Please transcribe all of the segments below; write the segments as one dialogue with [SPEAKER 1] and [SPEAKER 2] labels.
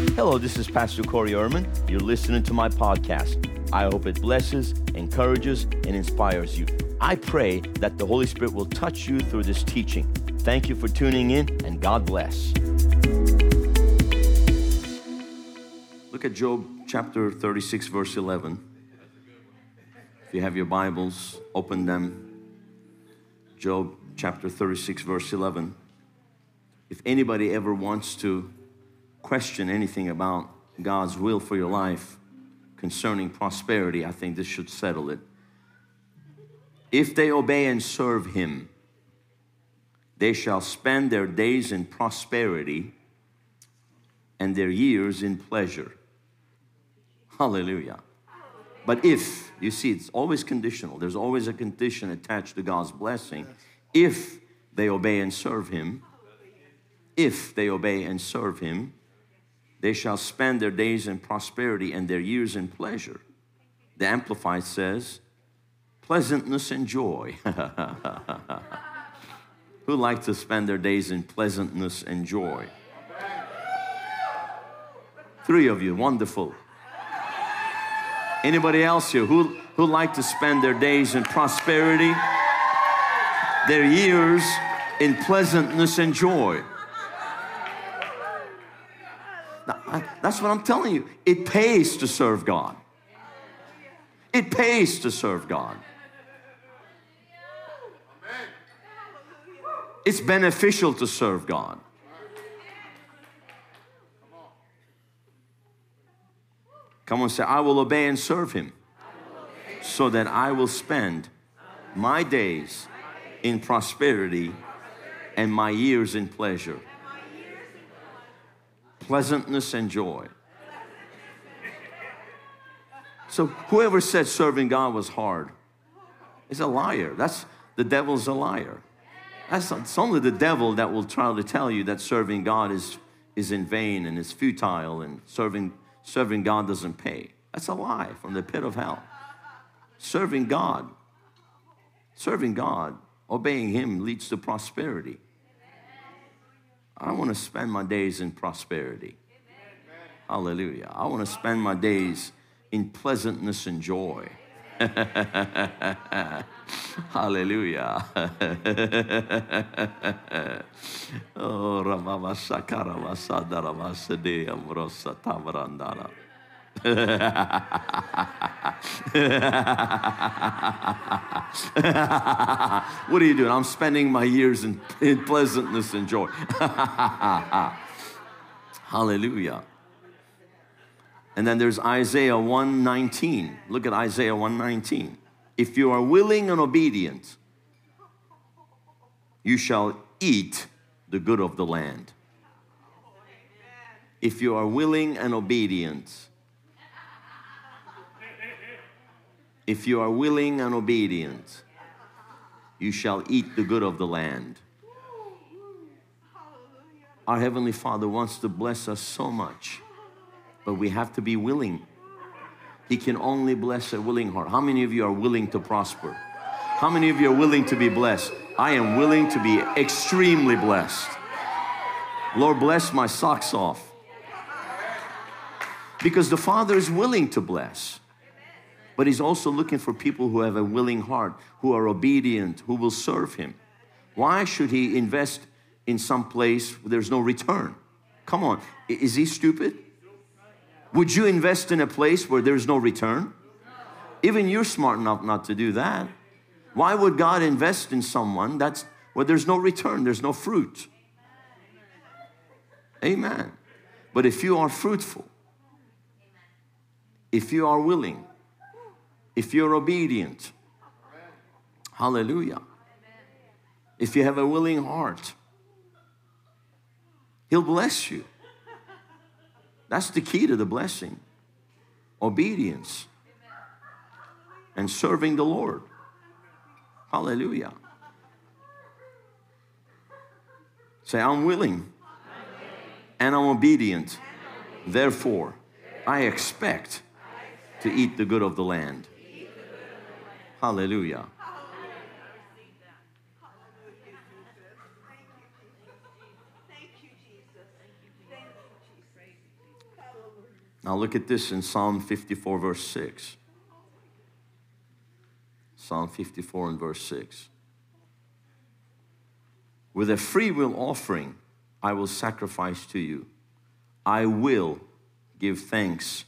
[SPEAKER 1] Hello, this is Pastor Corey Erman. You're listening to my podcast. I hope it blesses, encourages, and inspires you. I pray that the Holy Spirit will touch you through this teaching. Thank you for tuning in, and God bless. Look at Job chapter 36, verse 11. If you have your Bibles, open them. Job chapter 36, verse 11. If anybody ever wants to question anything about God's will for your life concerning prosperity, I think this should settle it. If they obey and serve Him, they shall spend their days in prosperity and their years in pleasure. Hallelujah. But if, you see, it's always conditional. There's always a condition attached to God's blessing. If they obey and serve Him, if they obey and serve Him, they shall spend their days in prosperity and their years in pleasure. The Amplified says, pleasantness and joy. Who like to spend their days in pleasantness and joy? Three of you, wonderful. Anybody else here who, who like to spend their days in prosperity, their years in pleasantness and joy? Now, that's what I'm telling you. It pays to serve God. It pays to serve God. It's beneficial to serve God. Come on, say, I will obey and serve Him so that I will spend my days in prosperity and my years in pleasure, pleasantness and joy. So, whoever said serving God was hard is a liar. That's the devil's a liar. That's it's only the devil that will try to tell you that serving God is, is in vain and is futile and serving serving God doesn't pay. That's a lie from the pit of hell. Serving God, serving God, obeying Him leads to prosperity. I want to spend my days in prosperity. Hallelujah. I want to spend my days in pleasantness and joy. Hallelujah. oh, Ramama Sakara Masadara Masade Amrosa Tamarandara. what are you doing? I'm spending my years in, in pleasantness and joy. Hallelujah. And then there's Isaiah 119. Look at Isaiah 119. If you are willing and obedient, you shall eat the good of the land. If you are willing and obedient, if you are willing and obedient, you shall eat the good of the land. Our Heavenly Father wants to bless us so much but we have to be willing. He can only bless a willing heart. How many of you are willing to prosper? How many of you are willing to be blessed? I am willing to be extremely blessed. Lord, bless my socks off. Because the Father is willing to bless. But He's also looking for people who have a willing heart, who are obedient, who will serve Him. Why should He invest in some place where there's no return? Come on, is He stupid? Would you invest in a place where there's no return? Even you're smart enough not to do that. Why would God invest in someone that's where there's no return, there's no fruit? Amen. But if you are fruitful, if you are willing, if you're obedient, hallelujah. If you have a willing heart, He'll bless you. That's the key to the blessing obedience and serving the Lord. Hallelujah. Say, I'm willing and I'm obedient. Therefore, I expect to eat the good of the land. Hallelujah. Now look at this in Psalm 54, verse 6. Psalm 54 and verse 6. With a free will offering, I will sacrifice to you. I will give thanks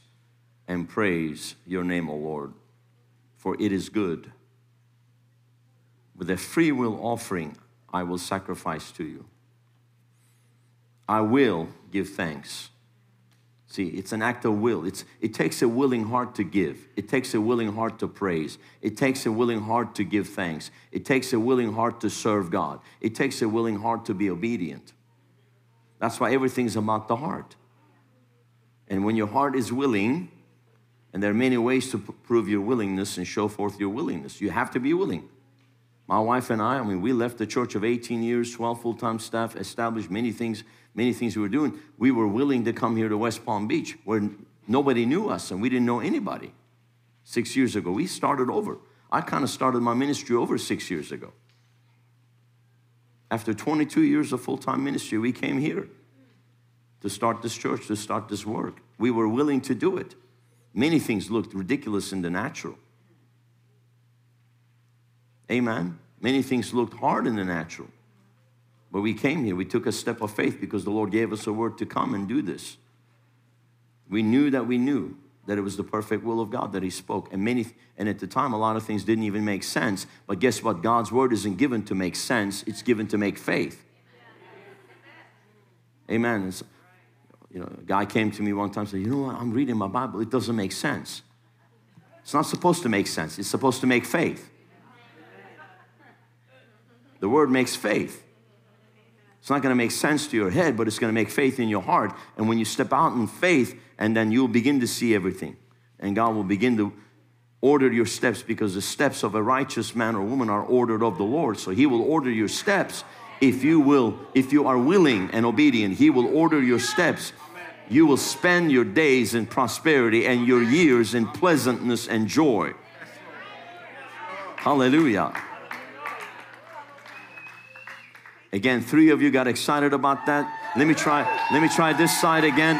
[SPEAKER 1] and praise your name, O Lord, for it is good. With a free will offering, I will sacrifice to you. I will give thanks See, it's an act of will. It's, it takes a willing heart to give. It takes a willing heart to praise. It takes a willing heart to give thanks. It takes a willing heart to serve God. It takes a willing heart to be obedient. That's why everything's about the heart. And when your heart is willing, and there are many ways to prove your willingness and show forth your willingness, you have to be willing. My wife and I, I mean, we left the church of 18 years, 12 full time staff, established many things many things we were doing, we were willing to come here to West Palm Beach where nobody knew us and we didn't know anybody. Six years ago, we started over. I kind of started my ministry over six years ago. After 22 years of full time ministry, we came here to start this church, to start this work. We were willing to do it. Many things looked ridiculous in the natural. Amen. Many things looked hard in the natural. But we came here, we took a step of faith because the Lord gave us a word to come and do this. We knew that we knew that it was the perfect will of God that He spoke. And many, and at the time, a lot of things didn't even make sense. But guess what? God's word isn't given to make sense, it's given to make faith. Amen. You know, a guy came to me one time and said, You know what? I'm reading my Bible, it doesn't make sense. It's not supposed to make sense, it's supposed to make faith. The word makes faith. It's not going to make sense to your head, but it's going to make faith in your heart. And when you step out in faith, and then you'll begin to see everything. And God will begin to order your steps because the steps of a righteous man or woman are ordered of the Lord. So He will order your steps if you will, if you are willing and obedient. He will order your steps. You will spend your days in prosperity and your years in pleasantness and joy. Hallelujah. Again, three of you got excited about that. Let me try, let me try this side again.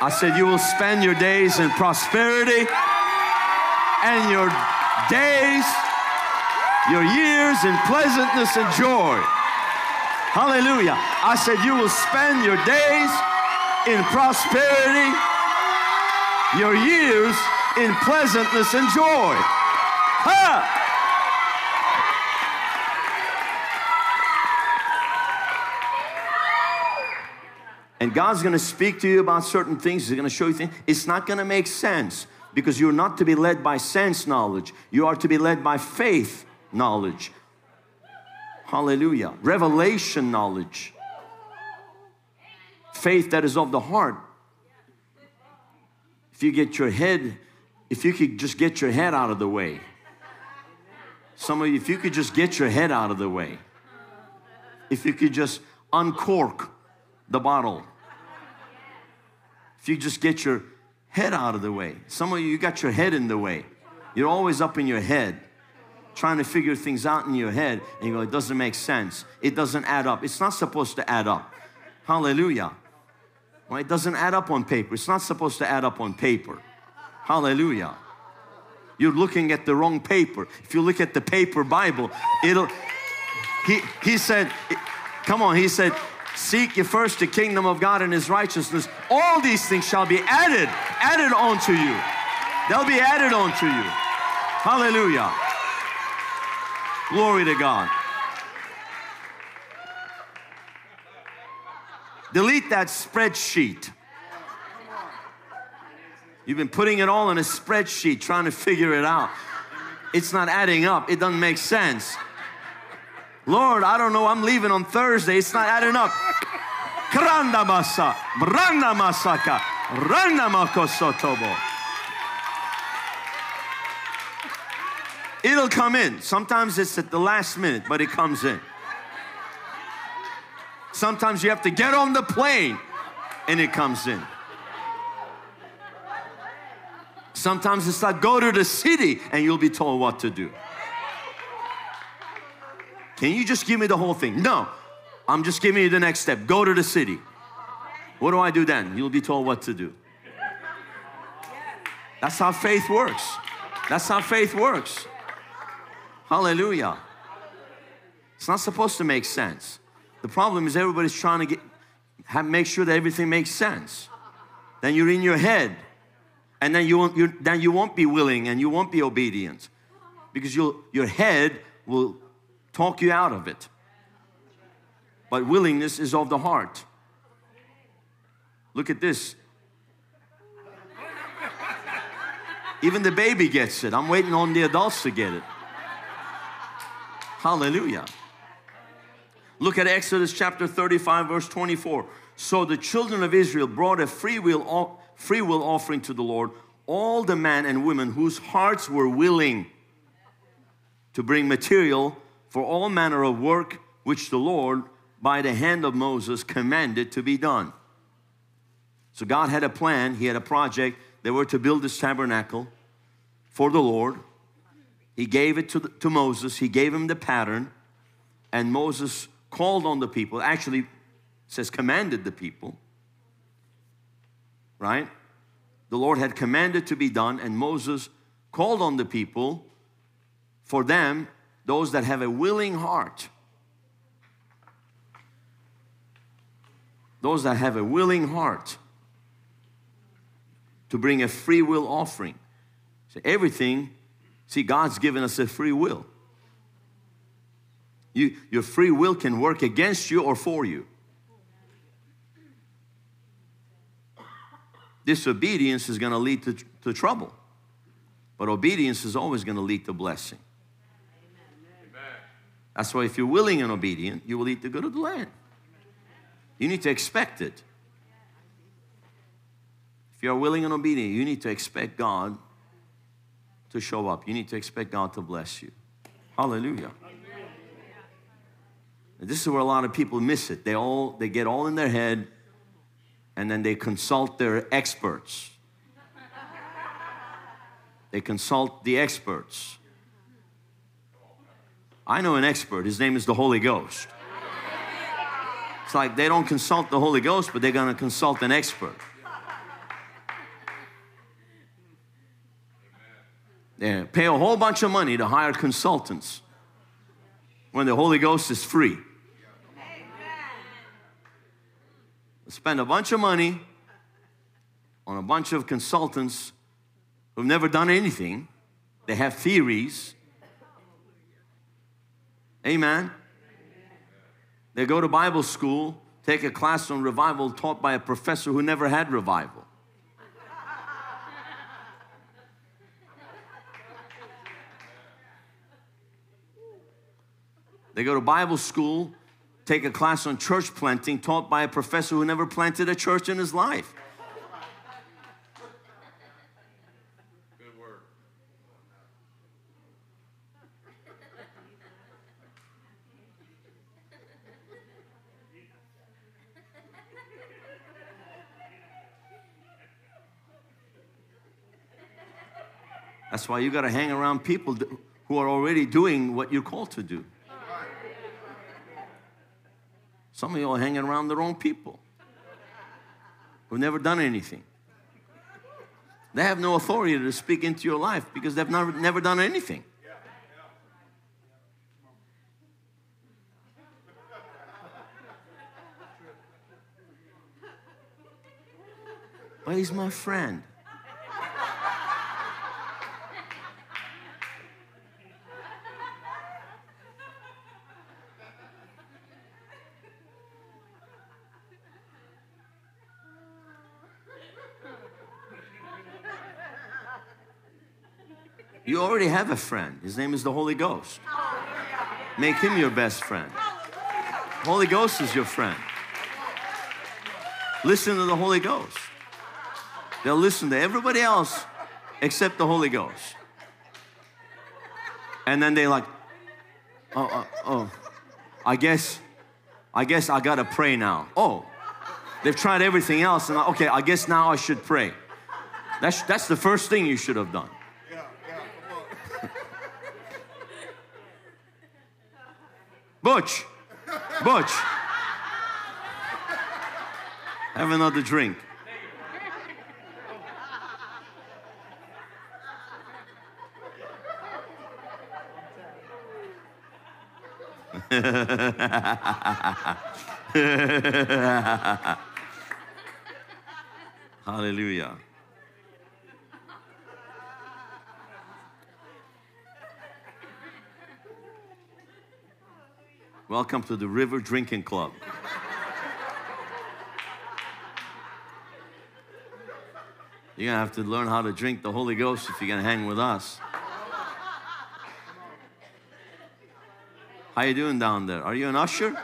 [SPEAKER 1] I said, You will spend your days in prosperity and your days, your years in pleasantness and joy. Hallelujah. I said, You will spend your days in prosperity, your years in pleasantness and joy. Ha! And God's gonna speak to you about certain things, He's gonna show you things. It's not gonna make sense because you're not to be led by sense knowledge, you are to be led by faith knowledge. Hallelujah. Revelation knowledge. Faith that is of the heart. If you get your head, if you could just get your head out of the way. Some of you, if you could just get your head out of the way. If you could just uncork the bottle if you just get your head out of the way. Some of you, you got your head in the way. You're always up in your head, trying to figure things out in your head, and you go, it doesn't make sense. It doesn't add up. It's not supposed to add up. Hallelujah. Well, it doesn't add up on paper. It's not supposed to add up on paper. Hallelujah. You're looking at the wrong paper. If you look at the paper Bible, it'll, he, he said, come on, he said, Seek ye first the kingdom of God and his righteousness. All these things shall be added, added onto you. They'll be added onto you. Hallelujah. Glory to God. Delete that spreadsheet. You've been putting it all in a spreadsheet trying to figure it out. It's not adding up, it doesn't make sense. Lord, I don't know, I'm leaving on Thursday. It's not adding up. Kranda branda masaka, makosotobo. It'll come in. Sometimes it's at the last minute, but it comes in. Sometimes you have to get on the plane and it comes in. Sometimes it's like go to the city and you'll be told what to do. Can you just give me the whole thing? No, I'm just giving you the next step. Go to the city. What do I do then? You'll be told what to do. That's how faith works. That's how faith works. Hallelujah. It's not supposed to make sense. The problem is everybody's trying to get have, make sure that everything makes sense. Then you're in your head, and then you won't, you then you won't be willing and you won't be obedient because you your head will talk you out of it. But willingness is of the heart. Look at this. Even the baby gets it. I'm waiting on the adults to get it. Hallelujah. Look at Exodus chapter 35, verse 24. So the children of Israel brought a free will, free will offering to the Lord, all the men and women whose hearts were willing to bring material for all manner of work which the Lord, by the hand of Moses, commanded to be done. So God had a plan, He had a project. They were to build this tabernacle for the Lord. He gave it to, the, to Moses, He gave him the pattern, and Moses called on the people. Actually, says commanded the people. Right? The Lord had commanded to be done, and Moses called on the people for them, those that have a willing heart. Those that have a willing heart to bring a free will offering. So everything, see, God's given us a free will. You, your free will can work against you or for you. Disobedience is going to lead to, to trouble, but obedience is always going to lead to blessing. That's why if you're willing and obedient, you will eat the good of the land. You need to expect it. If you're willing and obedient, you need to expect God to show up. You need to expect God to bless you. Hallelujah. This is where a lot of people miss it. They all they get all in their head and then they consult their experts. They consult the experts. I know an expert. His name is the Holy Ghost. It's like they don't consult the Holy Ghost, but they're going to consult an expert. They pay a whole bunch of money to hire consultants when the Holy Ghost is free. Spend a bunch of money on a bunch of consultants who've never done anything. They have theories. Amen. They go to Bible school, take a class on revival taught by a professor who never had revival. They go to Bible school, take a class on church planting taught by a professor who never planted a church in his life. Good word. That's why you got to hang around people who are already doing what you're called to do. Some of are hanging around the wrong people who've never done anything. They have no authority to speak into your life because they've never, never done anything. But he's my friend. Already have a friend. His name is the Holy Ghost. Make him your best friend. Holy Ghost is your friend. Listen to the Holy Ghost. They'll listen to everybody else except the Holy Ghost. And then they like, oh, oh, oh, I guess, I guess I gotta pray now. Oh, they've tried everything else, and I, okay, I guess now I should pray. That's that's the first thing you should have done. Butch, Butch, have another drink. Hallelujah. Welcome to the River Drinking Club. You're gonna have to learn how to drink the Holy Ghost if you're gonna hang with us. How you doing down there? Are you an usher?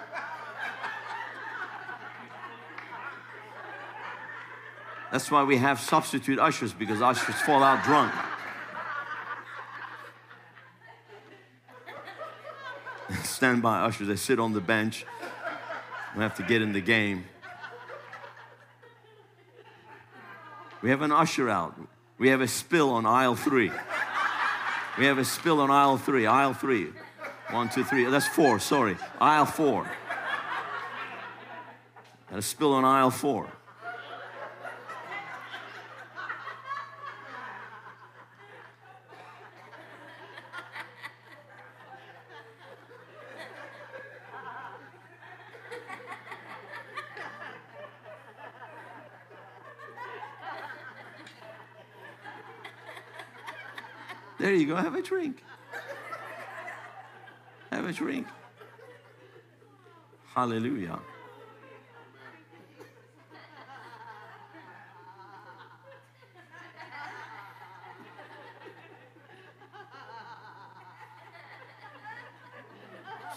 [SPEAKER 1] That's why we have substitute ushers because ushers fall out drunk. Stand by ushers, they sit on the bench. We have to get in the game. We have an usher out. We have a spill on aisle three. We have a spill on aisle three, aisle three. One, two, three. That's four, sorry. Aisle four. And a spill on aisle four. There you go, have a drink. Have a drink. Hallelujah.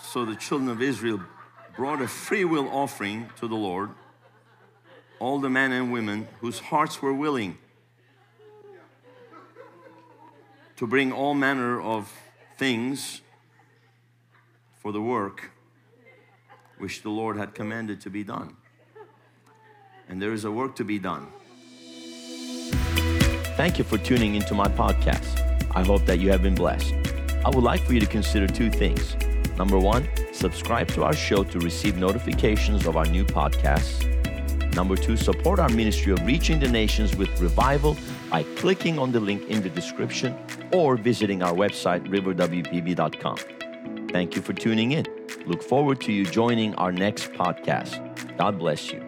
[SPEAKER 1] So the children of Israel brought a free will offering to the Lord, all the men and women whose hearts were willing to bring all manner of things for the work which the Lord had commanded to be done. And there is a work to be done.
[SPEAKER 2] Thank you for tuning into my podcast. I hope that you have been blessed. I would like for you to consider two things. Number one, subscribe to our show to receive notifications of our new podcasts. Number two, support our ministry of reaching the nations with revival by clicking on the link in the description or visiting our website, riverwpb.com. Thank you for tuning in. Look forward to you joining our next podcast. God bless you.